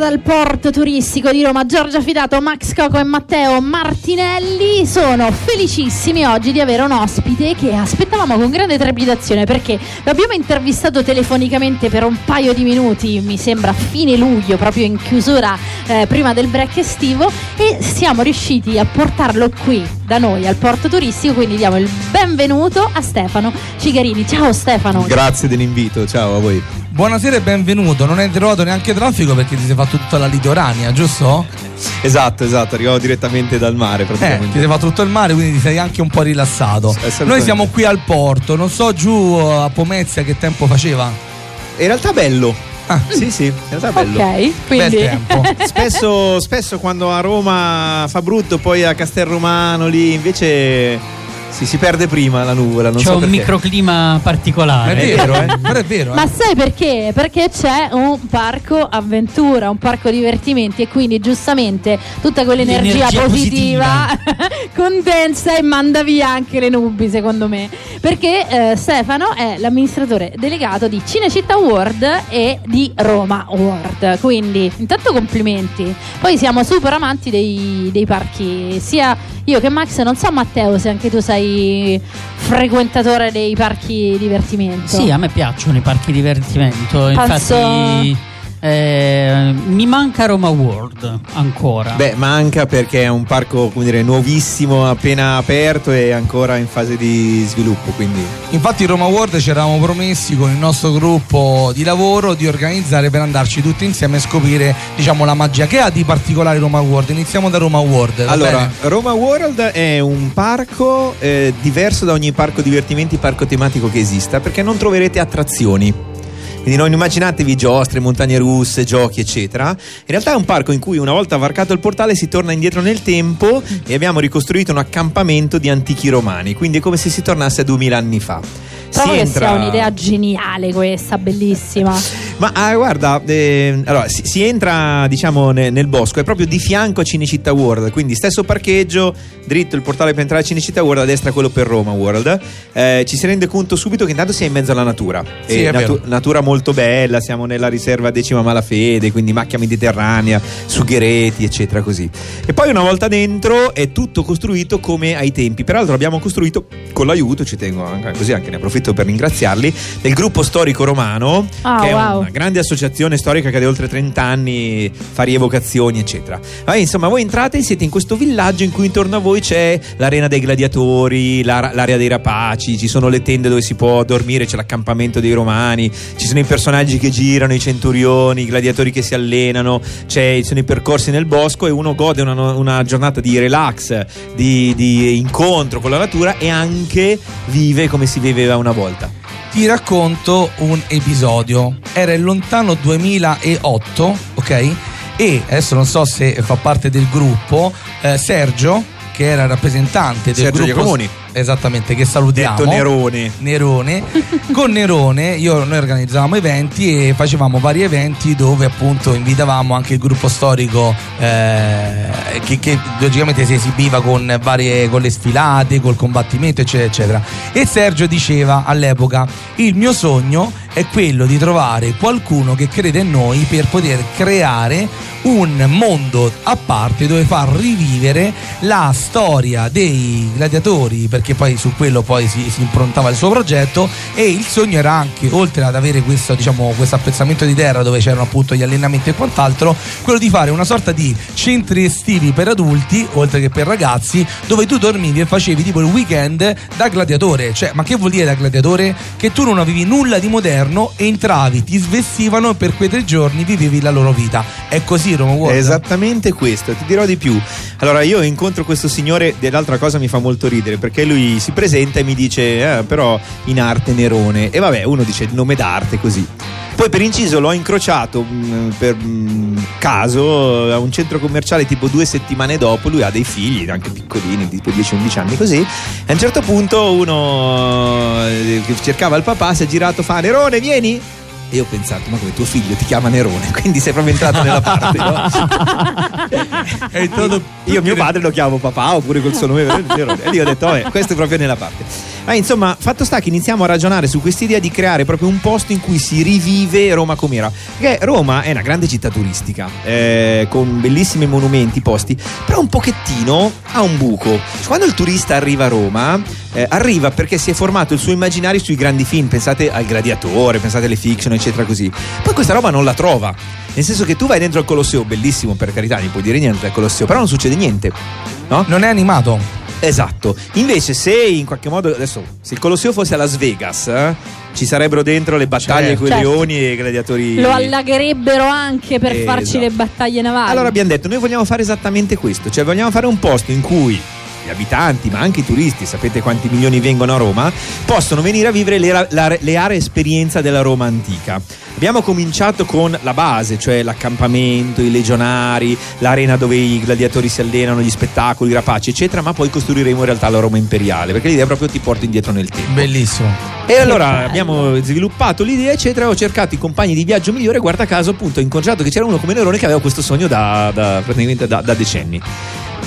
dal porto turistico di Roma, Giorgia Fidato, Max Coco e Matteo Martinelli sono felicissimi oggi di avere un ospite che aspettavamo con grande trepidazione perché l'abbiamo intervistato telefonicamente per un paio di minuti, mi sembra a fine luglio, proprio in chiusura eh, prima del break estivo e siamo riusciti a portarlo qui da noi al porto turistico, quindi diamo il benvenuto a Stefano Cigarini. Ciao Stefano. Grazie dell'invito, ciao a voi. Buonasera e benvenuto. Non hai trovato neanche traffico perché ti sei fatto tutta la litorania, giusto? Esatto, esatto, arrivavo direttamente dal mare Eh, praticamente. ti sei fatto tutto il mare, quindi ti sei anche un po' rilassato. Noi siamo qui al porto, non so giù a Pomezia che tempo faceva. In realtà bello. Ah. Sì, sì, in realtà bello. Ok, quindi Bel tempo. Spesso, spesso quando a Roma fa brutto, poi a Castelromano lì invece si, si perde prima la nuvola. Non C'è so un perché. microclima È particolare. vero, eh? Però è vero, eh? Ma sai perché? Perché c'è un parco avventura, un parco divertimenti e quindi giustamente tutta quell'energia L'energia positiva, condensa e manda via anche le nubi secondo me. Perché eh, Stefano è l'amministratore delegato di Cinecittà World e di Roma World. Quindi intanto complimenti. Poi siamo super amanti dei, dei parchi, sia io che Max, non so Matteo se anche tu sei frequentatore dei parchi divertimento. Sì, a me piacciono i parchi divertimento. Penso- Infatti, eh, mi manca Roma World ancora. Beh, manca perché è un parco, come dire, nuovissimo, appena aperto e ancora in fase di sviluppo, quindi Infatti Roma World ci eravamo promessi con il nostro gruppo di lavoro di organizzare per andarci tutti insieme a scoprire diciamo la magia che ha di particolare Roma World. Iniziamo da Roma World. va Allora, bene? Roma World è un parco eh, diverso da ogni parco divertimenti, parco tematico che esista, perché non troverete attrazioni. Quindi non immaginatevi giostre, montagne russe, giochi, eccetera. In realtà è un parco in cui una volta varcato il portale si torna indietro nel tempo e abbiamo ricostruito un accampamento di antichi romani, quindi è come se si tornasse a 2000 anni fa. Trovo Si che entra- sia un'idea geniale questa, bellissima. Ma ah, guarda, eh, allora si, si entra diciamo ne- nel bosco, è proprio di fianco a Cinecittà World, quindi stesso parcheggio, dritto il portale per entrare a Cinecittà World, a destra quello per Roma World. Eh, ci si rende conto subito che intanto si è in mezzo alla natura. Sì, E è vero. natura molto bella, siamo nella riserva decima Malafede, quindi macchia mediterranea, sughereti, eccetera, così. E poi una volta dentro è tutto costruito come ai tempi. Peraltro abbiamo costruito con l'aiuto, ci tengo anche, così anche ne approfitto per ringraziarli, del gruppo storico romano, Ah, che è wow. una grande associazione storica che da oltre 30 anni fa rievocazioni, eccetera. Ma insomma, voi entrate e siete in questo villaggio in cui intorno a voi c'è l'arena dei gladiatori, la- l'area dei rapaci, ci sono le tende dove si può dormire, c'è l'accampamento dei romani, ci sono i personaggi che girano, i centurioni, i gladiatori che si allenano, c'è- ci sono i percorsi nel bosco e uno gode una, una giornata di relax, di, di incontro con la natura e anche vive come si viveva una volta. Ti racconto un episodio. Era il lontano 2008, ok? E adesso non so se fa parte del gruppo, eh, Sergio, che era rappresentante del Sergio gruppo. Giacomoni. Esattamente, che salutiamo. Detto Nerone. Nerone. Con Nerone io, noi organizzavamo eventi e facevamo vari eventi dove appunto invitavamo anche il gruppo storico eh, che, che logicamente si esibiva con varie con le sfilate, col combattimento eccetera eccetera. E Sergio diceva all'epoca il mio sogno è quello di trovare qualcuno che crede in noi per poter creare un mondo a parte dove far rivivere la storia dei gladiatori perché poi su quello poi si, si improntava il suo progetto e il sogno era anche oltre ad avere questo diciamo questo appezzamento di terra dove c'erano appunto gli allenamenti e quant'altro quello di fare una sorta di centri estivi per adulti oltre che per ragazzi dove tu dormivi e facevi tipo il weekend da gladiatore. Cioè ma che vuol dire da gladiatore? Che tu non avevi nulla di moderno entravi ti svestivano e per quei tre giorni vivevi la loro vita è così Roma World È esattamente questo, ti dirò di più. Allora, io incontro questo signore, dell'altra cosa mi fa molto ridere, perché lui si presenta e mi dice, eh, però in arte Nerone. E vabbè, uno dice il nome d'arte così. Poi per inciso l'ho incrociato mh, per mh, caso a un centro commerciale tipo due settimane dopo, lui ha dei figli, anche piccolini, tipo 10-11 anni così, e a un certo punto uno eh, che cercava il papà si è girato, fa Nerone vieni? E io ho pensato, ma come tuo figlio ti chiama Nerone, quindi sei proprio entrato nella parte, no? Entrato- Io mio padre lo chiamo papà oppure col suo nome Nerone. E lì ho detto, vabbè, questo è proprio nella parte. Ah, insomma, fatto sta che iniziamo a ragionare su quest'idea di creare proprio un posto in cui si rivive Roma com'era. Perché Roma è una grande città turistica, eh, con bellissimi monumenti posti, però un pochettino ha un buco. Quando il turista arriva a Roma, eh, arriva perché si è formato il suo immaginario sui grandi film, pensate al Gladiatore, pensate alle fiction, eccetera così. Poi questa roba non la trova. Nel senso che tu vai dentro al Colosseo, bellissimo per carità, non puoi dire niente al Colosseo, però non succede niente. No? Non è animato. Esatto. Invece, se in qualche modo adesso, se il Colosseo fosse a Las Vegas, eh, ci sarebbero dentro le battaglie Certo. con i Certo. leoni e i gladiatori. Lo allagherebbero anche per Esatto. farci le battaglie navali. Allora abbiamo detto, noi vogliamo fare esattamente questo, cioè vogliamo fare un posto in cui gli abitanti, ma anche i turisti, sapete quanti milioni vengono a Roma, possono venire a vivere le, la- le aree esperienza della Roma antica. Abbiamo cominciato con la base, cioè l'accampamento, i legionari, l'arena dove i gladiatori si allenano, gli spettacoli, i rapaci, eccetera, ma poi costruiremo in realtà la Roma imperiale, perché l'idea proprio ti porta indietro nel tempo. Bellissimo. E allora abbiamo sviluppato l'idea, eccetera. Ho cercato i compagni di viaggio migliore. Guarda caso, appunto, ho incontrato che c'era uno come Nerone che aveva questo sogno da, da- praticamente da, da decenni.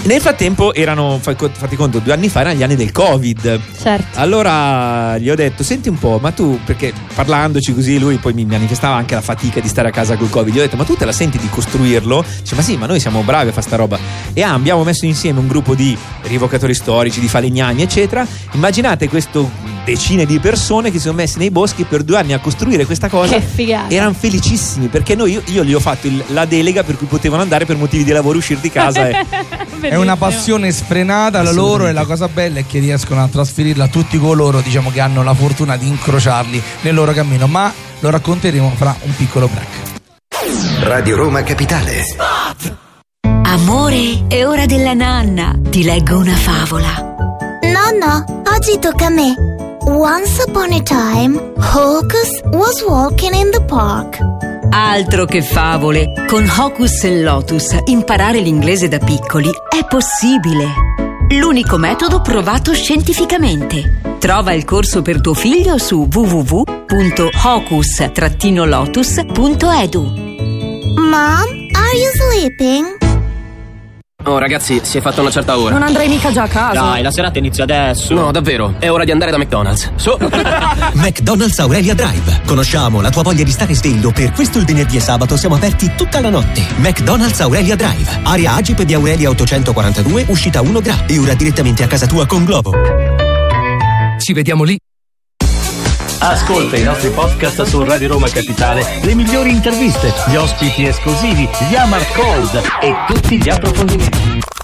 Nel frattempo erano, fatti conto, due anni fa erano gli anni del Covid. Certo. Allora gli ho detto: Senti un po', ma tu, perché parlandoci così, lui poi mi manifestava anche la fatica di stare a casa col Covid. Gli ho detto: Ma tu te la senti di costruirlo? Dice: Ma sì, ma noi siamo bravi a fare sta roba. E ah, abbiamo messo insieme un gruppo di rievocatori storici, di falegnami, eccetera. Immaginate questo decine di persone che si sono messi nei boschi per due anni a costruire questa cosa. Che figata. Erano felicissimi perché noi, io, io gli ho fatto il- la delega per cui potevano andare per motivi di lavoro, uscire di casa e. È una passione sfrenata la loro e la cosa bella è che riescono a trasferirla a tutti coloro diciamo, che hanno la fortuna di incrociarli nel loro cammino, ma lo racconteremo fra un piccolo break. Radio Roma Capitale. Amore, è ora della nanna. Ti leggo una favola. Nonna, oggi tocca a me. Once upon a time, Hocus was walking in the park. Altro che favole. Con Hocus e Lotus imparare l'inglese da piccoli è possibile. L'unico metodo provato scientificamente. Trova il corso per tuo figlio su www.hocus-lotus.edu. Mom, are you sleeping? Oh ragazzi, si è fatta una certa ora. Non andrei mica già a casa. Dai, la serata inizia adesso. No, davvero, è ora di andare da McDonald's. Su! McDonald's Aurelia Drive. Conosciamo la tua voglia di stare sveglio, per questo il venerdì e sabato siamo aperti tutta la notte. McDonald's Aurelia Drive. Area Agip di Aurelia 842, uscita 1 Gra. E ora direttamente a casa tua con Globo. Ci vediamo lì. Ascolta i nostri podcast su Radio Roma Capitale, le migliori interviste, gli ospiti esclusivi, gli Amar Cold e tutti gli approfondimenti.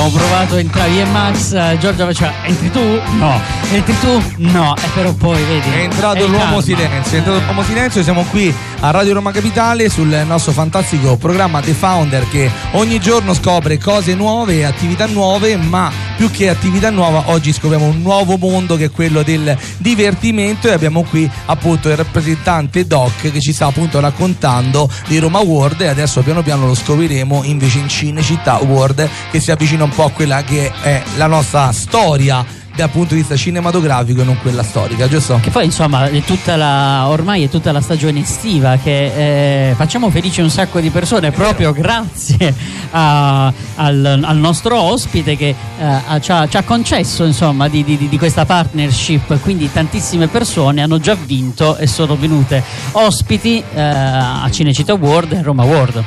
Abbiamo provato a entrare io e Max. Giorgia faceva: Entri tu? No. Entri tu? No. E però poi vedi. È entrato il l'uomo calma. silenzio, è entrato l'uomo silenzio, siamo qui a Radio Roma Capitale sul nostro fantastico programma The Founder che ogni giorno scopre cose nuove attività nuove, ma più che attività nuova oggi scopriamo un nuovo mondo che è quello del divertimento e abbiamo qui appunto il rappresentante Doc che ci sta appunto raccontando di Roma World e adesso piano piano lo scopriremo invece in Cinecittà World che si avvicina un po' a quella che è la nostra storia dal punto di vista cinematografico e non quella storica, giusto? Che poi insomma è tutta la, ormai è tutta la stagione estiva che eh, facciamo felici un sacco di persone proprio grazie a- al, al nostro ospite che eh, ci, ha, ci ha concesso insomma di, di- di questa partnership quindi tantissime persone hanno già vinto e sono venute ospiti eh, a Cinecittà World e Roma World.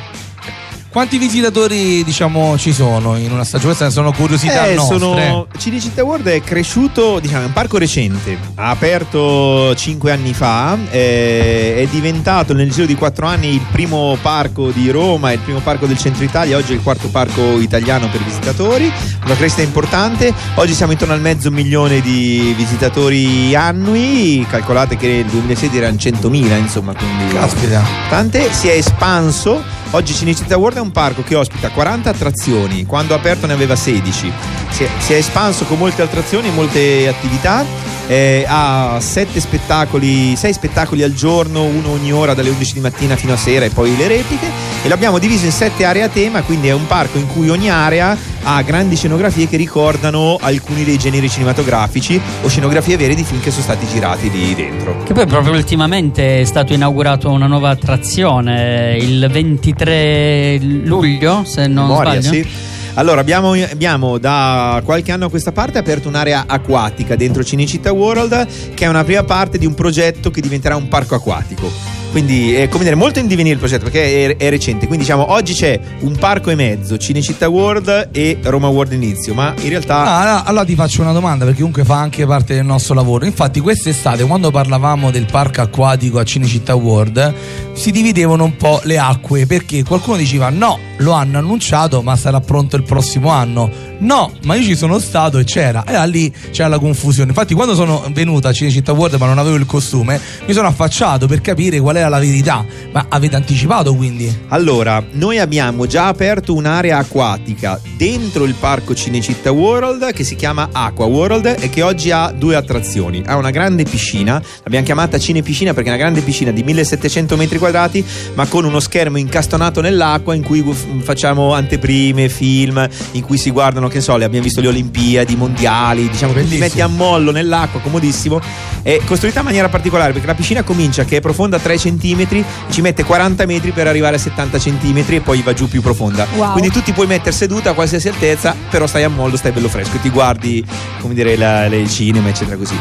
Quanti visitatori diciamo ci sono in una stagione? Queste sono curiosità Eh, nostre. sono... Cinecittà World è cresciuto, diciamo, è un parco recente. Ha aperto 5 anni fa, eh, è diventato nel giro di 4 anni il primo parco di Roma, il primo parco del centro Italia, oggi è il quarto parco italiano per visitatori, una crescita importante. Oggi siamo intorno al mezzo milione di visitatori annui, calcolate che nel 2016 erano 100.000, insomma, quindi Caspita. Tante si è espanso. Oggi Cinecittà World è un parco che ospita 40 attrazioni, quando aperto ne aveva 16. Si è, si è espanso con molte attrazioni e molte attività. Eh, ha 7 spettacoli, 6 spettacoli al giorno, uno ogni ora dalle 11 di mattina fino a sera e poi le repliche. E l'abbiamo diviso in 7 aree a tema, quindi è un parco in cui ogni area ha grandi scenografie che ricordano alcuni dei generi cinematografici o scenografie vere di film che sono stati girati lì dentro. Che poi proprio ultimamente è stato inaugurato una nuova attrazione il 23 luglio, se non Memoria, sbaglio. sì. Allora, abbiamo, abbiamo da qualche anno a questa parte aperto un'area acquatica dentro Cinecittà World, che è una prima parte di un progetto che diventerà un parco acquatico. Quindi è come dire, molto in divenire il progetto perché è, è recente. Quindi diciamo oggi c'è un parco e mezzo, Cinecittà World e Roma World Inizio, ma in realtà Ah, allora, allora ti faccio una domanda perché comunque fa anche parte del nostro lavoro. Infatti quest'estate quando parlavamo del parco acquatico a Cinecittà World si dividevano un po' le acque perché qualcuno diceva no, lo hanno annunciato ma sarà pronto il prossimo anno. No, ma io ci sono stato e c'era. E lì c'era la confusione. Infatti quando sono venuto a Cinecittà World ma non avevo il costume mi sono affacciato per capire qual era la verità. Ma avete anticipato quindi? Allora, noi abbiamo già aperto un'area acquatica dentro il parco Cinecittà World che si chiama Aqua World e che oggi ha due attrazioni. Ha una grande piscina, l'abbiamo chiamata Cinepiscina perché è una grande piscina di 1700 metri quadrati, ma con uno schermo incastonato nell'acqua in cui facciamo anteprime, film, in cui si guardano, che so, le abbiamo visto le Olimpiadi, i mondiali, diciamo che ti metti a mollo nell'acqua, comodissimo. È costruita in maniera particolare perché la piscina comincia che è profonda 3 cm, ci mette 40 metri per arrivare a 70 cm e poi va giù più profonda. Wow. Quindi tu ti puoi mettere seduta a qualsiasi altezza, però stai a mollo, stai bello fresco e ti guardi, come dire, la- le- il cinema, eccetera così.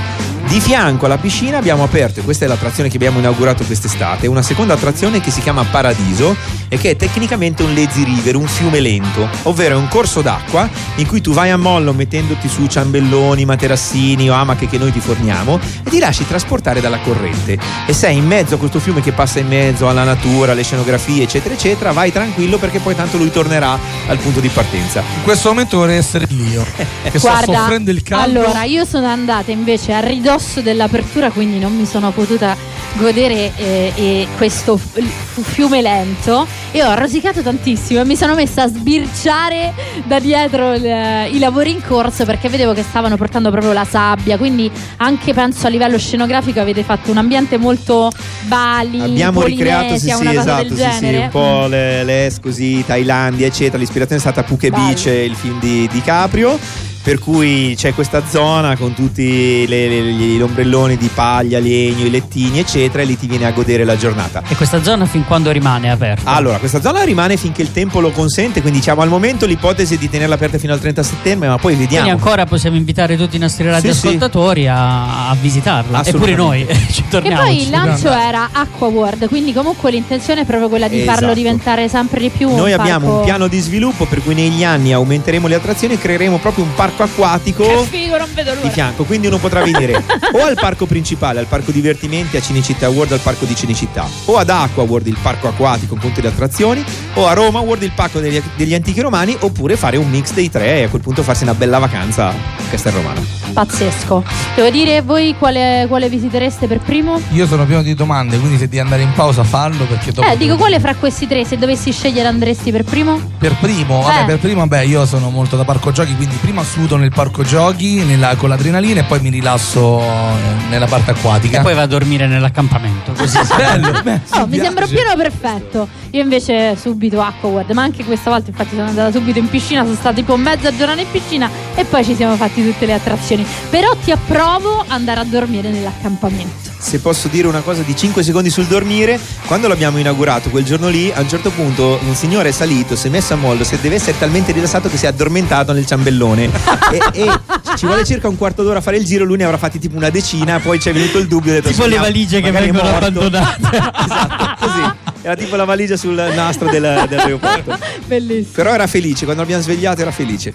Di fianco alla piscina abbiamo aperto, e questa è l'attrazione che abbiamo inaugurato quest'estate, una seconda attrazione che si chiama Paradiso e che è tecnicamente un lazy river, un fiume lento, ovvero è un corso d'acqua in cui tu vai a mollo mettendoti su ciambelloni, materassini o amache che noi ti forniamo e ti lasci trasportare dalla corrente. E sei in mezzo a questo fiume che passa in mezzo alla natura, alle scenografie, eccetera, eccetera, vai tranquillo perché poi tanto lui tornerà al punto di partenza. In questo momento vorrei essere io, che sto Guarda, soffrendo il caldo. allora io sono andata invece a ridosso dell'apertura, quindi non mi sono potuta godere eh, eh, questo fiume lento e ho rosicato tantissimo e mi sono messa a sbirciare da dietro il- i lavori in corso perché vedevo che stavano portando proprio la sabbia, quindi anche penso a livello scenografico avete fatto un ambiente molto Bali, Abbiamo ricreato, sì, Polinesia, sì, esatto, sì, sì, un po' le, le così, Thailandia, eccetera. L'ispirazione è stata Bello. Beach, il film di, di Caprio. Per cui c'è questa zona con tutti le- le- gli ombrelloni di paglia, legno, i lettini, eccetera, e lì ti viene a godere la giornata. E questa zona fin quando rimane aperta? Allora, questa zona rimane finché il tempo lo consente, quindi diciamo al momento l'ipotesi è di tenerla aperta fino al 30 settembre, ma poi vediamo. Quindi ancora possiamo invitare tutti i nostri radioascoltatori a, a visitarla. Eppure noi ci E torniamo. poi il lancio era Aqua World, quindi comunque l'intenzione è proprio quella di Esatto. farlo diventare sempre di più Noi un abbiamo parco- un piano di sviluppo per cui negli anni aumenteremo le attrazioni e creeremo proprio un parco acquatico Che figo, non vedo di l'ora. fianco, quindi uno potrà venire o al parco principale, al parco divertimenti a Cinecittà World, al parco di Cinecittà, o ad Aqua World, il parco acquatico, un punto di attrazioni, o a Roma World, il parco degli, degli antichi romani, oppure fare un mix dei tre e a quel punto farsi una bella vacanza a Castel Romano. Pazzesco. Devo dire, voi quale, quale visitereste per primo? Io sono pieno di domande, quindi se devi andare in pausa fallo perché dopo. Eh, dico quale fra questi tre, se dovessi scegliere andresti per primo? Per primo, vabbè, Eh. per primo, vabbè, io sono molto da parco giochi, quindi prima sudo nel parco giochi nella- con l'adrenalina e poi mi rilasso eh, nella parte acquatica. E poi va a dormire nell'accampamento. Così bello, beh, Oh, mi sembra pieno perfetto. Io invece subito Aqua World, ma anche questa volta infatti sono andata subito in piscina, sono stata tipo mezza giornata in piscina e poi ci siamo fatti tutte le attrazioni. Però ti approvo andare a dormire nell'accampamento. Se posso dire una cosa di 5 secondi sul dormire, quando l'abbiamo inaugurato quel giorno lì, a un certo punto un signore è salito, si è messo a mollo, si deve essere talmente rilassato che si è addormentato nel ciambellone. e, e ci vuole circa un quarto d'ora a fare il giro, lui ne avrà fatti tipo una decina, poi ci è venuto il dubbio. detto, Tipo le "Speriamo, valigie che vengono morto." abbandonate. esatto, così. Era tipo la valigia sul nastro del- dell'aeroporto. Bellissimo. Però era felice, quando l'abbiamo svegliato era felice.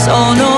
Sono la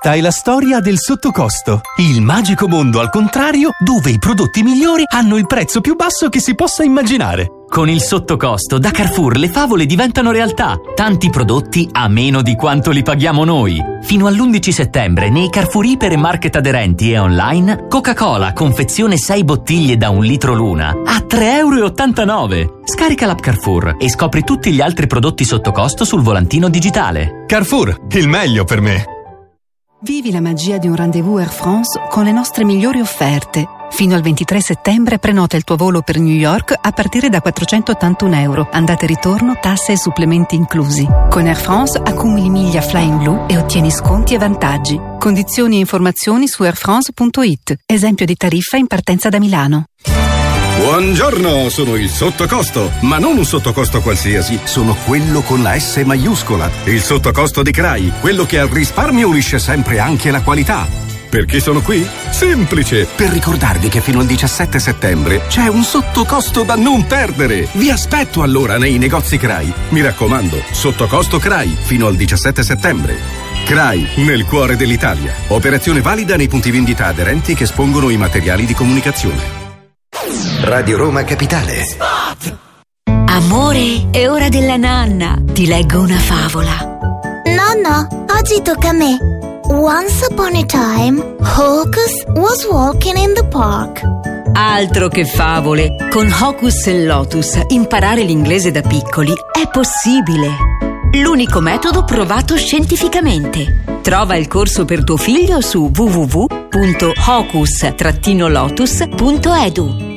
Questa è la storia del sottocosto, il magico mondo al contrario dove i prodotti migliori hanno il prezzo più basso che si possa immaginare. Con il sottocosto da Carrefour le favole diventano realtà. Tanti prodotti a meno di quanto li paghiamo noi. Fino all'11 settembre nei Carrefour Iper e Market aderenti e online Coca-Cola confezione 6 bottiglie da un litro l'una a 3,89 euro. Scarica l'app Carrefour e scopri tutti gli altri prodotti sottocosto sul volantino digitale. Carrefour, il meglio per me. Vivi la magia di un rendezvous Air France con le nostre migliori offerte. Fino al 23 settembre prenota il tuo volo per New York a partire da 481 euro. Andate e ritorno, tasse e supplementi inclusi. Con Air France accumuli miglia Flying Blue e ottieni sconti e vantaggi. Condizioni e informazioni su airfrance.it. Esempio di tariffa in partenza da Milano. Buongiorno, sono il sottocosto, ma non un sottocosto qualsiasi, sono quello con la S maiuscola. Il sottocosto di CRAI, quello che al risparmio unisce sempre anche la qualità. Perché sono qui? Semplice! Per ricordarvi che fino al 17 settembre c'è un sottocosto da non perdere. Vi aspetto allora nei negozi CRAI. Mi raccomando, sottocosto CRAI fino al 17 settembre. CRAI, nel cuore dell'Italia. Operazione valida nei punti vendita aderenti che espongono i materiali di comunicazione. Radio Roma Capitale. Amore, è ora della nanna. Ti leggo una favola. Nonna, oggi tocca a me. Once upon a time, Hocus was walking in the park. Altro che favole. Con Hocus e Lotus imparare l'inglese da piccoli è possibile. L'unico metodo provato scientificamente. Trova il corso per tuo figlio su www.hocus-lotus.edu.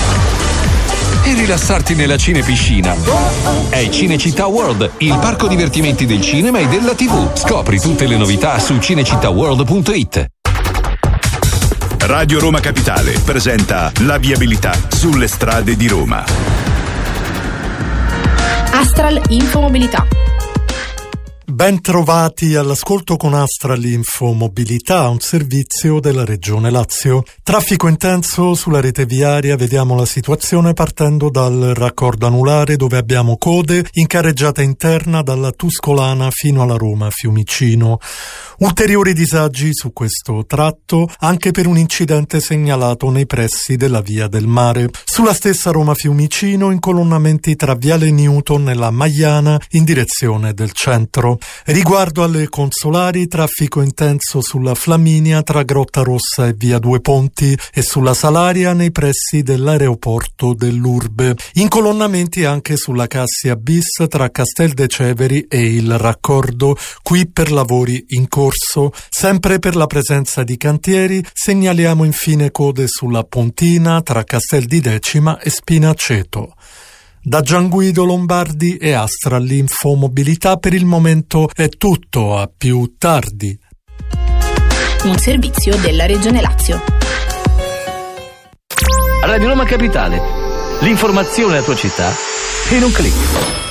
e rilassarti nella cinepiscina. È Cinecittà World, il parco divertimenti del cinema e della TV. Scopri tutte le novità su cinecittàworld.it. Radio Roma Capitale presenta la viabilità sulle strade di Roma. Astral Infomobilità. Ben trovati all'ascolto con Astral Info Mobilità, un servizio della Regione Lazio. Traffico intenso sulla rete viaria, vediamo la situazione partendo dal raccordo anulare dove abbiamo code in carreggiata interna dalla Tuscolana fino alla Roma Fiumicino. Ulteriori disagi su questo tratto anche per un incidente segnalato nei pressi della Via del Mare. Sulla stessa Roma Fiumicino incolonnamenti tra Viale Newton e la Maiana in direzione del centro. Riguardo alle consolari, traffico intenso sulla Flaminia tra Grotta Rossa e Via Due Ponti e sulla Salaria nei pressi dell'aeroporto dell'Urbe. Incolonnamenti anche sulla Cassia Bis tra Castel de Ceveri e il raccordo, qui per lavori in corso. Sempre per la presenza di cantieri, segnaliamo infine code sulla Pontina tra Castel di Decima e Spinaceto. Da Gianguido Lombardi e Astra l'Infomobilità per il momento è tutto, a più tardi. Un servizio della Regione Lazio. Radio Roma Capitale. L'informazione alla tua città in un clic.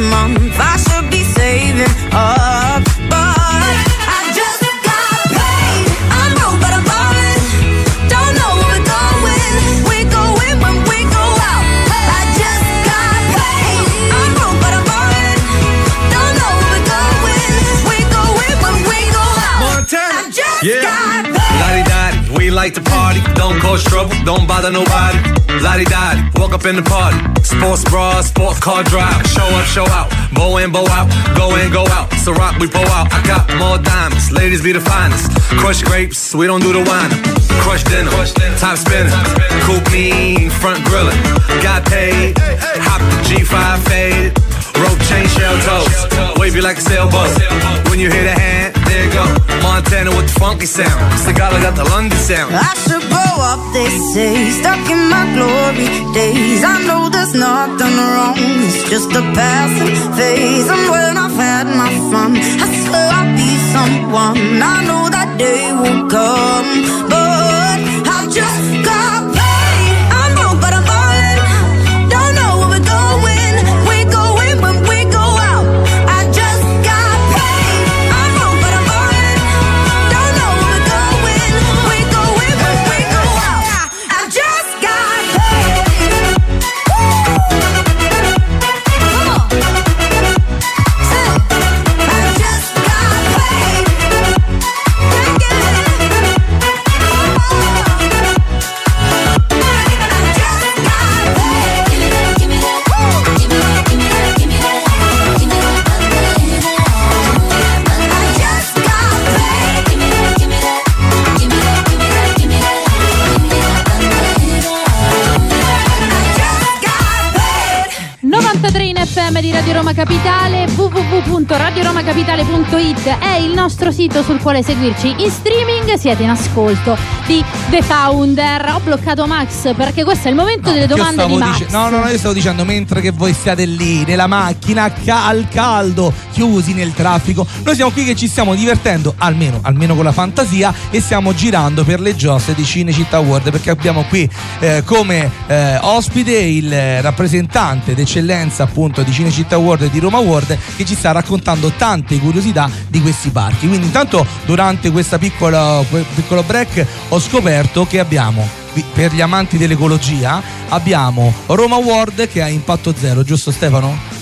month. I should be saving up, but I just got paid. I'm broke, but I'm ballin'. Don't know where we're going. We go in we go out. I just got paid. I'm broke, but I'm ballin'. Don't know where we're going. We go in we go out. I just got paid. We like to party. Don't cause trouble. Don't bother nobody Lottie dottie, walk up in the party. Sports bra, sports car drive. Show up, show out. Bow in, bow out. Go in, go out. So rock, we pull out. I got more diamonds. Ladies be the finest. Crush grapes, we don't do the wine. Crush dinner, top spinning. Coupe mean, front grilling. Got paid, hop the G5 faded. Rope chain shell toes. Wavy like a sailboat. When you hit a hand, there. Montana with the funky sound. Sagala got the London sound. I should grow up, they say, stuck in my glory days. I know there's nothing wrong, it's just a passing phase. And when I've had my fun, I swear I'll be someone. I know that day will come, but www.radioromacapitale.it è il nostro sito sul quale seguirci. In streaming siete in ascolto di The Founder ho bloccato Max perché questo è il momento delle Io domande di Max dice- no, no, no, io stavo dicendo mentre che voi siete lì nella macchina ca- al caldo, chiusi nel traffico, noi siamo qui che ci stiamo divertendo, almeno, almeno con la fantasia, e stiamo girando per le giostre di Cinecittà World perché abbiamo qui eh, come eh, ospite il eh, rappresentante d'eccellenza appunto di Cinecittà World e di Roma World che ci sta raccontando tante curiosità di questi parchi. Quindi intanto durante questa piccola piccolo break ho scoperto che abbiamo per gli amanti dell'ecologia abbiamo Roma World che ha impatto zero, giusto Stefano?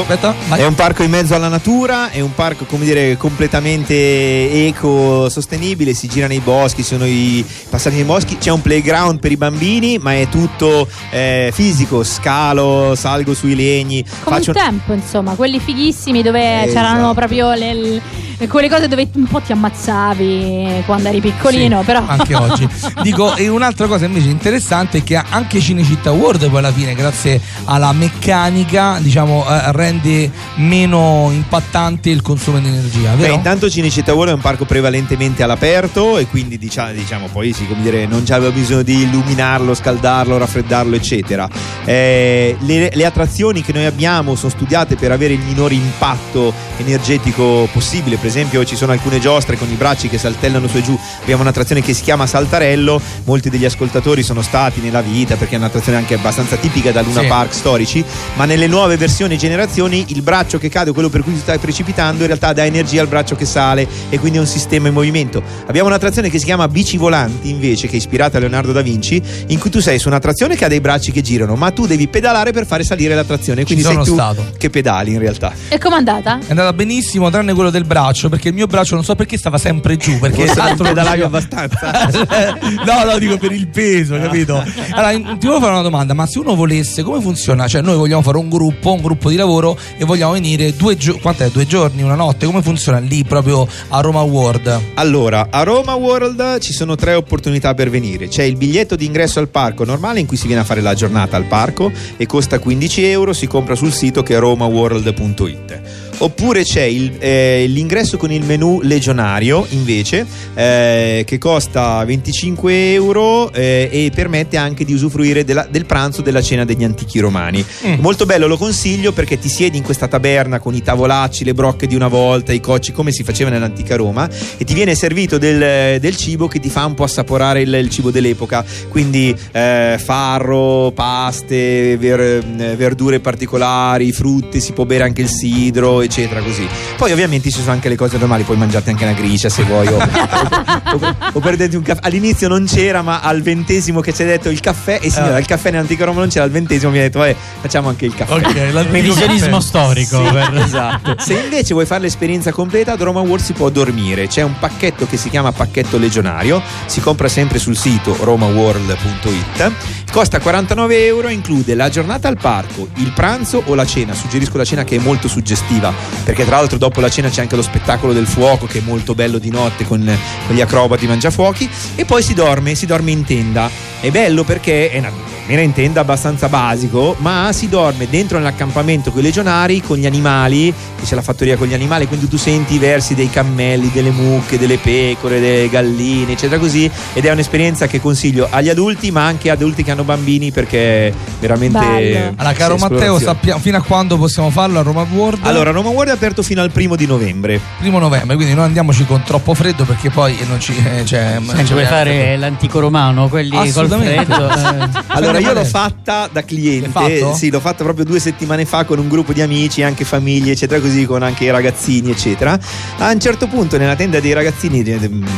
Aspetta. È un parco in mezzo alla natura, è un parco come dire completamente eco-sostenibile, si gira nei boschi, ci sono i passati nei boschi, c'è un playground per i bambini, ma è tutto eh, fisico, scalo, salgo sui legni, come faccio un tempo insomma quelli fighissimi dove Esatto. c'erano proprio le- quelle cose dove un po' ti ammazzavi quando eri piccolino Sì, però anche oggi. Dico, e un'altra cosa invece interessante è che anche Cinecittà World poi alla fine, grazie alla meccanica, diciamo, eh, rende meno impattante il consumo di energia, Beh, intanto Cinecittà World è un parco prevalentemente all'aperto e quindi diciamo, diciamo poi sì, come dire, non c'aveva bisogno di illuminarlo, scaldarlo, raffreddarlo, eccetera. Eh, le, le attrazioni che noi abbiamo sono studiate per avere il minore impatto energetico possibile. Per esempio, ci sono alcune giostre con i bracci che saltellano su e giù. Abbiamo un'attrazione che si chiama Saltarello. Molti degli ascoltatori sono stati nella vita perché è un'attrazione anche abbastanza tipica da Luna Sì. Park storici. Ma nelle nuove versioni e generazioni, il braccio che cade, quello per cui si sta precipitando, in realtà dà energia al braccio che sale e quindi è un sistema in movimento. Abbiamo un'attrazione che si chiama Bici Volanti, invece, che è ispirata a Leonardo da Vinci, in cui tu sei su un'attrazione che ha dei bracci che girano, ma tu devi pedalare per fare salire l'attrazione. Quindi sei tu stato. che pedali in realtà. e com'è andata? È andata benissimo, tranne quello del braccio, perché il mio braccio non so perché stava sempre giù. Perché l'altro lo pedalavi diceva- abbastanza. no, no, dico per il peso, capito? Allora, ti volevo fare una domanda: ma se uno volesse, come funziona? Cioè, noi vogliamo fare un gruppo, un gruppo di lavoro e vogliamo venire due giorni, quant'è? Due giorni, una notte? Come funziona lì proprio a Roma World? Allora, a Roma World ci sono tre opportunità per venire. C'è il biglietto di ingresso al parco normale in cui si viene a fare la giornata al parco e costa 15 euro, si compra sul sito che è romaworld.it. Oppure c'è il- eh, l'ingresso con il menu legionario invece eh, che costa 25 euro eh, e permette anche di usufruire della- del pranzo della cena degli antichi romani. Molto bello, lo consiglio perché ti siedi in questa taberna con i tavolacci, le brocche di una volta, i cocci come si faceva nell'antica Roma e ti viene servito del, del cibo che ti fa un po' assaporare il, il cibo dell'epoca, quindi eh, farro, paste, ver- eh, verdure particolari, frutti, si può bere anche il sidro, eccetera, così. Poi ovviamente ci sono anche le cose normali, puoi mangiarti anche una gricia se vuoi, o, o, o- prenderti un caffè. All'inizio non c'era, ma al ventesimo che ci hai detto il caffè, e signora, Eh. il caffè nell'antica Roma non c'era, al ventesimo mi ha detto, vabbè, facciamo anche il caffè. Ok, Revisionismo storico. Sì, per- esatto. Se invece vuoi fare l'esperienza completa, ad Roma World si può dormire. C'è un pacchetto che si chiama pacchetto legionario, si compra sempre sul sito romaworld.it. Costa 49 euro, include la giornata al parco, il pranzo o la cena. Suggerisco la cena che è molto suggestiva, perché tra l'altro dopo la cena c'è anche lo spettacolo del fuoco che è molto bello di notte con, con gli acrobati mangiafuochi. E poi si dorme, si dorme in tenda. È bello perché è una dormire in tenda abbastanza basico, ma si dorme dentro nell'accampamento con i legionari, con gli animali, che c'è la fattoria con gli animali, quindi tu senti i versi dei cammelli, delle mucche, delle pecore, delle galline, eccetera così, ed è un'esperienza che consiglio agli adulti, ma anche ad adulti che hanno bambini perché veramente Allora, caro Matteo, sappiamo fino a quando possiamo farlo a Roma World? Allora, Roma World è aperto fino al primo di novembre. primo novembre, quindi non andiamoci con troppo freddo perché poi non ci. eh, cioè, Se vuoi fare l'antico romano, quelli col Assolutamente. freddo. eh. Allora, io l'ho fatta da cliente, sì, l'ho fatta proprio due settimane fa con un gruppo di amici, anche famiglie, eccetera, così, con anche i ragazzini, eccetera. A un certo punto, nella tenda dei ragazzini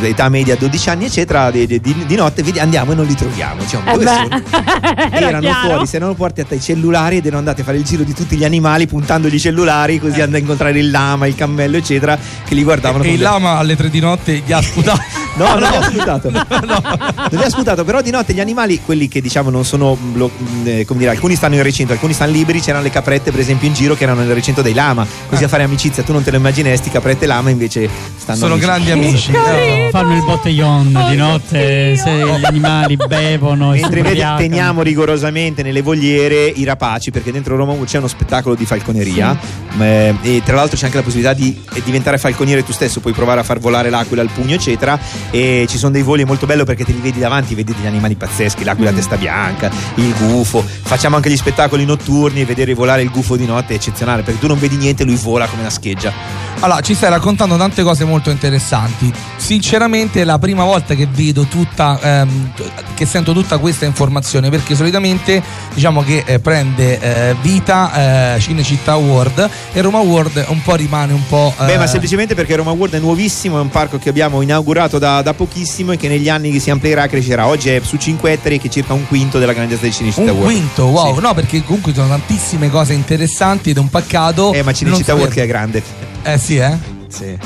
età media 12 anni, eccetera, di, di- di notte andiamo e non li troviamo. Diciamo, Eh dove beh, sono? era Erano chiaro. fuori, si erano portati i cellulari ed erano andati a fare il giro di tutti gli animali puntando i cellulari, così andando a incontrare il lama, il cammello, eccetera, che li guardavano. E con il lama alle tre di notte gli ha sputato. No, non li ha sputato. Non li ha sputato, però di notte gli animali, quelli che diciamo non sono, blo- mh, eh, come dire, alcuni stanno in recinto, alcuni stanno liberi, c'erano le caprette per esempio in giro che erano nel recinto dei lama, così a fare amicizia, tu non te lo immagineresti, caprette e lama invece stanno Sono amici. grandi amici. Fanno il botteglion di notte, se gli animali bevono e Mentre invece teniamo rigorosamente nelle voliere i rapaci perché dentro Roma c'è uno spettacolo di falconeria eh, e tra l'altro c'è anche la possibilità di diventare falconiere tu stesso, puoi provare a far volare l'aquila al pugno eccetera e ci sono dei voli molto bello perché te li vedi davanti, vedi degli animali pazzeschi, l'aquila a testa bianca, il gufo, facciamo anche gli spettacoli notturni e vedere volare il gufo di notte è eccezionale perché tu non vedi niente, lui vola come una scheggia. Allora, ci stai raccontando tante cose molto interessanti. Sinceramente è la prima volta che vedo tutta, ehm, che sento tutta questa informazione, perché solitamente diciamo che eh, prende eh, vita eh, Cinecittà World e Roma World un po' rimane un po'. Beh, eh, ma semplicemente perché Roma World è nuovissimo, è un parco che abbiamo inaugurato da, da pochissimo e che negli anni che si amplierà crescerà. Oggi è su 5 ettari che è circa un quinto della grandezza di Cinecittà un World. quinto, wow, Sì. no, perché comunque sono tantissime cose interessanti ed è un peccato. Eh, ma Cinecittà World che è grande. Eh sì, eh? Sì.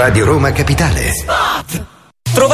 Radio Roma Capitale.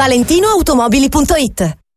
ValentinoAutomobili.it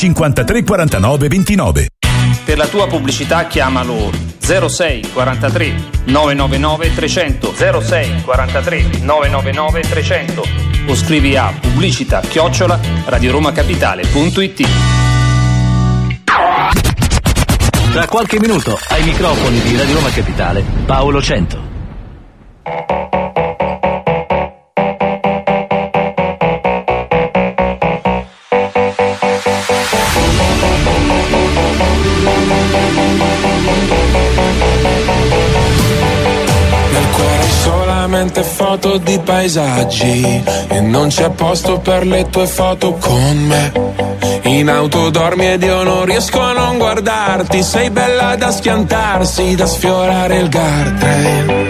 53 49 29. Per la tua pubblicità chiamalo 06 43 999 300 06 43 999 300 o scrivi a pubblicità chiocciola radioromacapitale.it Tra qualche minuto ai microfoni di Radio Roma Capitale, Paolo Cento. Solamente foto di paesaggi e non c'è posto per le tue foto con me. In auto dormi ed io non riesco a non guardarti, sei bella da schiantarsi, da sfiorare il guardrail.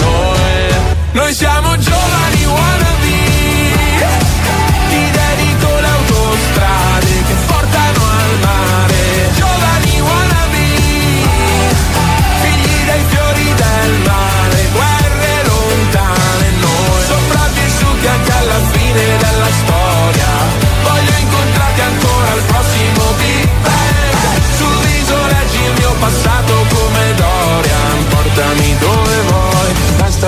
Noi siamo giovani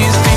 fortuna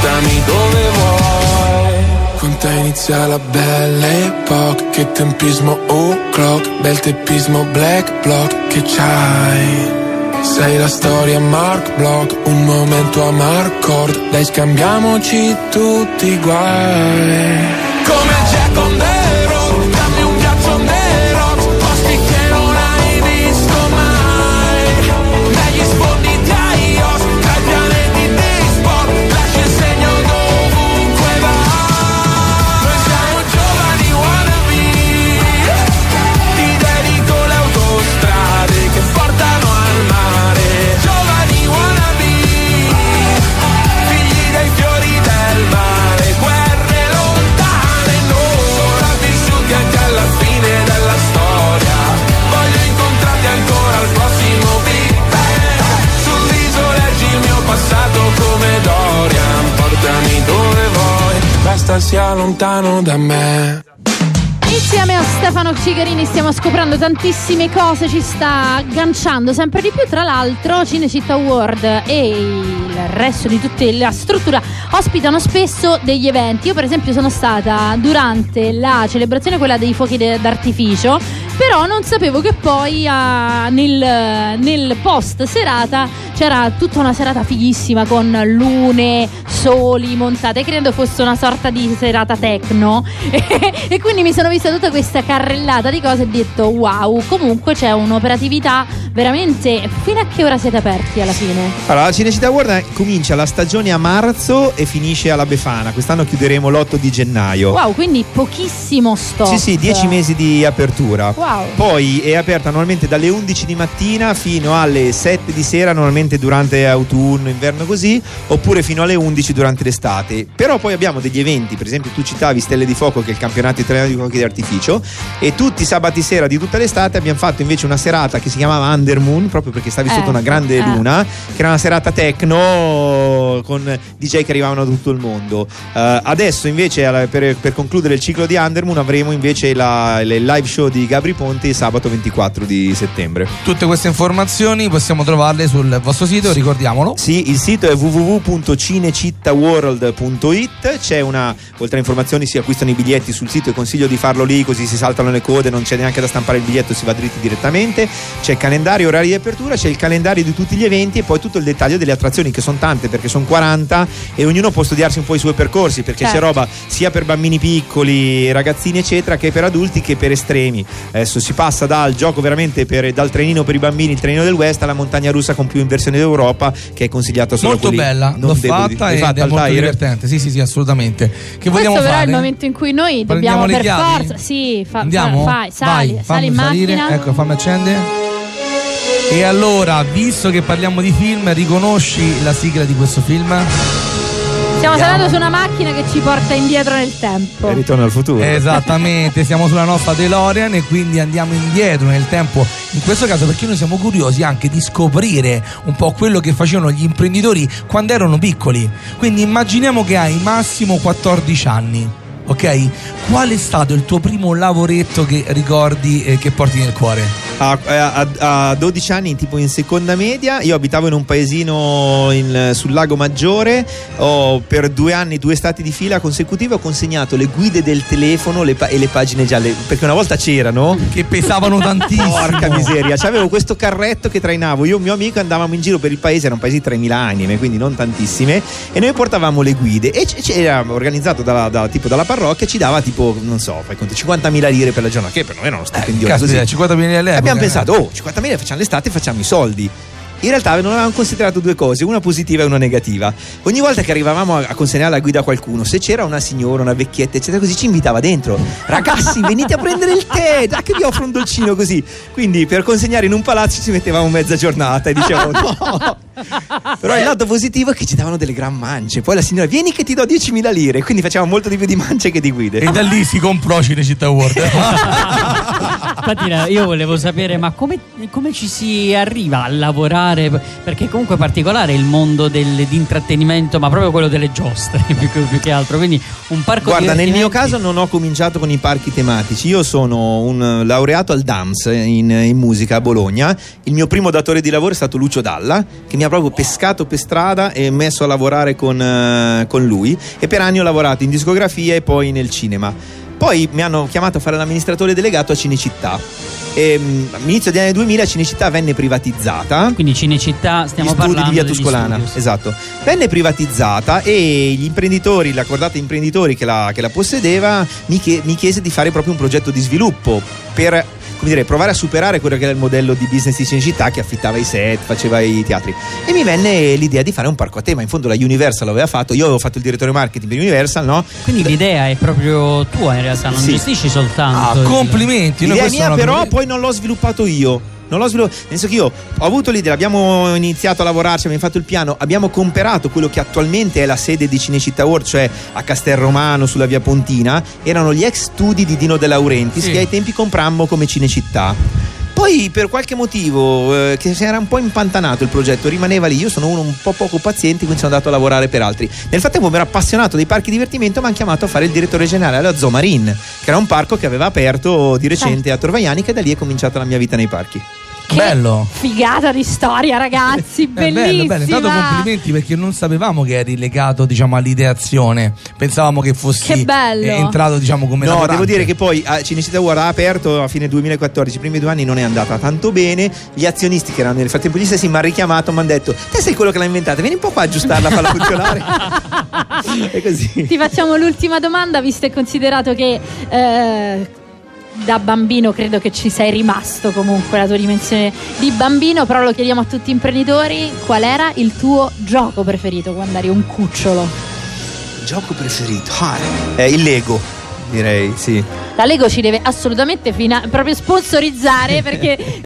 Portami dove vuoi. Con te inizia la belle epoca Che tempismo o'clock Bel teppismo black block Che c'hai? Sei la storia Mark Block, un momento a Marcord, dai scambiamoci tutti i guai. Come lontano da me. Insieme a Stefano Cigarini stiamo scoprendo tantissime cose, ci sta agganciando sempre di più. Tra l'altro, Cinecittà World e il resto di tutta la struttura ospitano spesso degli eventi. Io, per esempio, sono stata durante la celebrazione, quella dei fuochi d'artificio, però non sapevo che poi ah, nel, nel post serata c'era tutta una serata fighissima con lune, soli montate. Credo fosse una sorta di serata techno. e quindi mi sono vista tutta questa carrellata di cose e ho detto wow, comunque c'è un'operatività veramente. Fino a che ora siete aperti alla fine? Allora, la Cinecittà World comincia la stagione a marzo e finisce alla Befana. Quest'anno chiuderemo l'8 di gennaio. Wow, quindi pochissimo stop. Sì, sì, 10 mesi di apertura. Wow. Poi è aperta normalmente dalle 11 di mattina fino alle 7 di sera, normalmente durante autunno, inverno così, oppure fino alle 11 durante l'estate. Però poi abbiamo degli eventi, per esempio tu citavi Stelle di Fuoco che è il campionato italiano di fuochi d'artificio e tutti i sabati sera di tutta l'estate abbiamo fatto invece una serata che si chiamava Under Moon, proprio perché stavi Eh, sotto una grande eh. luna, che era una serata techno con DJ che arrivavano da tutto il mondo. Eh, adesso invece per, per concludere il ciclo di Under Moon avremo invece la- il live show di Gabri Ponte sabato 24 di settembre. Tutte queste informazioni possiamo trovarle sul vostro sito, ricordiamolo. Sì, il sito è www.cinecittaworld.it. C'è una, oltre a informazioni, si acquistano i biglietti sul sito e consiglio di farlo lì, così si saltano le code, non c'è neanche da stampare il biglietto, si va dritti direttamente. C'è il calendario, orari di apertura, c'è il calendario di tutti gli eventi e poi tutto il dettaglio delle attrazioni, che sono tante perché sono 40 e ognuno può studiarsi un po' i suoi percorsi, perché c'è Certo. roba sia per bambini piccoli, ragazzini, eccetera, che per adulti che per estremi. Adesso si passa dal gioco veramente per- dal trenino per i bambini, il trenino del West, alla montagna russa con più inversioni d'Europa, che è consigliato solo Molto bella, non l'ho fatta L'hai ed fatta è molto tire? divertente. Sì, sì, sì, assolutamente. Che Questo vogliamo però è il momento in cui noi Prendiamo dobbiamo per chiavi? forza. Sì, fa, Andiamo? fa- fai, sali, Vai, sali in salire. macchina. Ecco, fammi accendere. E allora, visto che parliamo di film, riconosci la sigla di questo film? Stiamo salendo su una macchina che ci porta indietro nel tempo. E ritorno al futuro. Esattamente, siamo sulla nostra DeLorean e quindi andiamo indietro nel tempo. In questo caso perché noi siamo curiosi anche di scoprire un po' quello che facevano gli imprenditori quando erano piccoli. Quindi immaginiamo che hai massimo 14 anni. Ok? Qual è stato il tuo primo lavoretto che ricordi e che porti nel cuore? A, a- a 12 anni, tipo in seconda media, io abitavo in un paesino in- sul lago Maggiore. Ho per due anni, due stati di fila consecutive, ho consegnato le guide del telefono le e le pagine gialle. Perché una volta c'erano. Che pesavano tantissimo. Porca miseria, c'avevo questo carretto che trainavo. Io e un mio amico andavamo in giro per il paese, era un paese di 3.000 anime, quindi non tantissime. E noi portavamo le guide. E c'era organizzato dalla, da- tipo dalla parrocchia, ci dava tipo, non so, fai conto, 50.000 lire per la giornata, che per noi era uno stipendio Caspita, così. 50.000 all'epoca. Abbiamo pensato, oh, 50.000 facciamo l'estate, facciamo i soldi. In realtà non avevamo considerato due cose, una positiva e una negativa. Ogni volta che arrivavamo a, consegnare la guida a qualcuno, se c'era una signora, una vecchietta, eccetera, così ci invitava dentro. Ragazzi, venite a prendere il tè, dai che vi offro un dolcino così. Quindi per consegnare in un palazzo ci mettevamo mezza giornata e dicevamo no. Però il lato positivo è che ci davano delle gran mance. Poi la signora, vieni che ti do 10.000 lire. Quindi facevamo molto di più di mance che di guide. E da lì si comprò Cinecittà World. Infatti io volevo sapere, ma come, come ci si arriva a lavorare? Perché comunque è particolare il mondo del- di intrattenimento, ma proprio quello delle giostre più che, più che altro. Quindi un parco Guarda, nel mio caso non ho cominciato con i parchi tematici. Io sono un laureato al DAMS in, in musica a Bologna. Il mio primo datore di lavoro è stato Lucio Dalla, che mi ha proprio pescato per strada e messo a lavorare con, eh, con lui. E per anni ho lavorato in discografia e poi nel cinema. Poi mi hanno chiamato a fare l'amministratore delegato a Cinecittà. E, mh, all'inizio degli anni 2000 Cinecittà venne privatizzata. Quindi Cinecittà stiamo parlando di via Tuscolana, esatto. Venne privatizzata e gli imprenditori, la cordata di imprenditori che la, che la possedeva, mi, chie- mi chiese di fare proprio un progetto di sviluppo per come dire, provare a superare quello che era il modello di business di Cinecittà che affittava i set, faceva i teatri. E mi venne l'idea di fare un parco a tema. In fondo la Universal l'aveva fatto, io avevo fatto il direttore marketing per Universal, no? Quindi l'idea è proprio tua in realtà, non Sì. gestisci soltanto. il- complimenti. L'idea è mia, però poi non l'ho sviluppato io. Non l'ho sviluppato. Nel senso che io ho avuto l'idea, abbiamo iniziato a lavorarci, abbiamo fatto il piano, abbiamo comprato quello che attualmente è la sede di Cinecittà World, cioè a Castelromano sulla via Pontina. Erano gli ex studi di Dino De Laurentiis Sì. che ai tempi comprammo come Cinecittà. Poi per qualche motivo eh, che si era un po' impantanato il progetto, rimaneva lì. Io sono uno un po' poco paziente, quindi sono andato a lavorare per altri. Nel frattempo mi ero appassionato dei parchi divertimento, mi hanno chiamato a fare il direttore generale alla Zoo Marine, che era un parco che aveva aperto di recente a Torvaianica e da lì è cominciata la mia vita nei parchi. Bello. Figata di storia, ragazzi, È bello, bellissima. bello. Intanto complimenti perché non sapevamo che eri legato, diciamo, all'ideazione. Pensavamo che fossi Che bello. eh, entrato, diciamo, come No, lavorante. devo dire che poi a Cinecittà World ha aperto a fine 2014, i primi due anni non è andata tanto bene. Gli azionisti, che erano nel frattempo gli stessi, mi hanno richiamato, mi hanno detto: Te sei quello che l'ha inventata, vieni un po' qua a aggiustarla, farla funzionare. e così. Ti facciamo l'ultima domanda, visto e considerato che eh, da bambino credo che ci sei rimasto comunque la tua dimensione di bambino, però lo chiediamo a tutti gli imprenditori, qual era il tuo gioco preferito quando eri un cucciolo? Gioco preferito? Ah, eh, il Lego, direi, sì. La Lego ci deve assolutamente fina- proprio sponsorizzare perché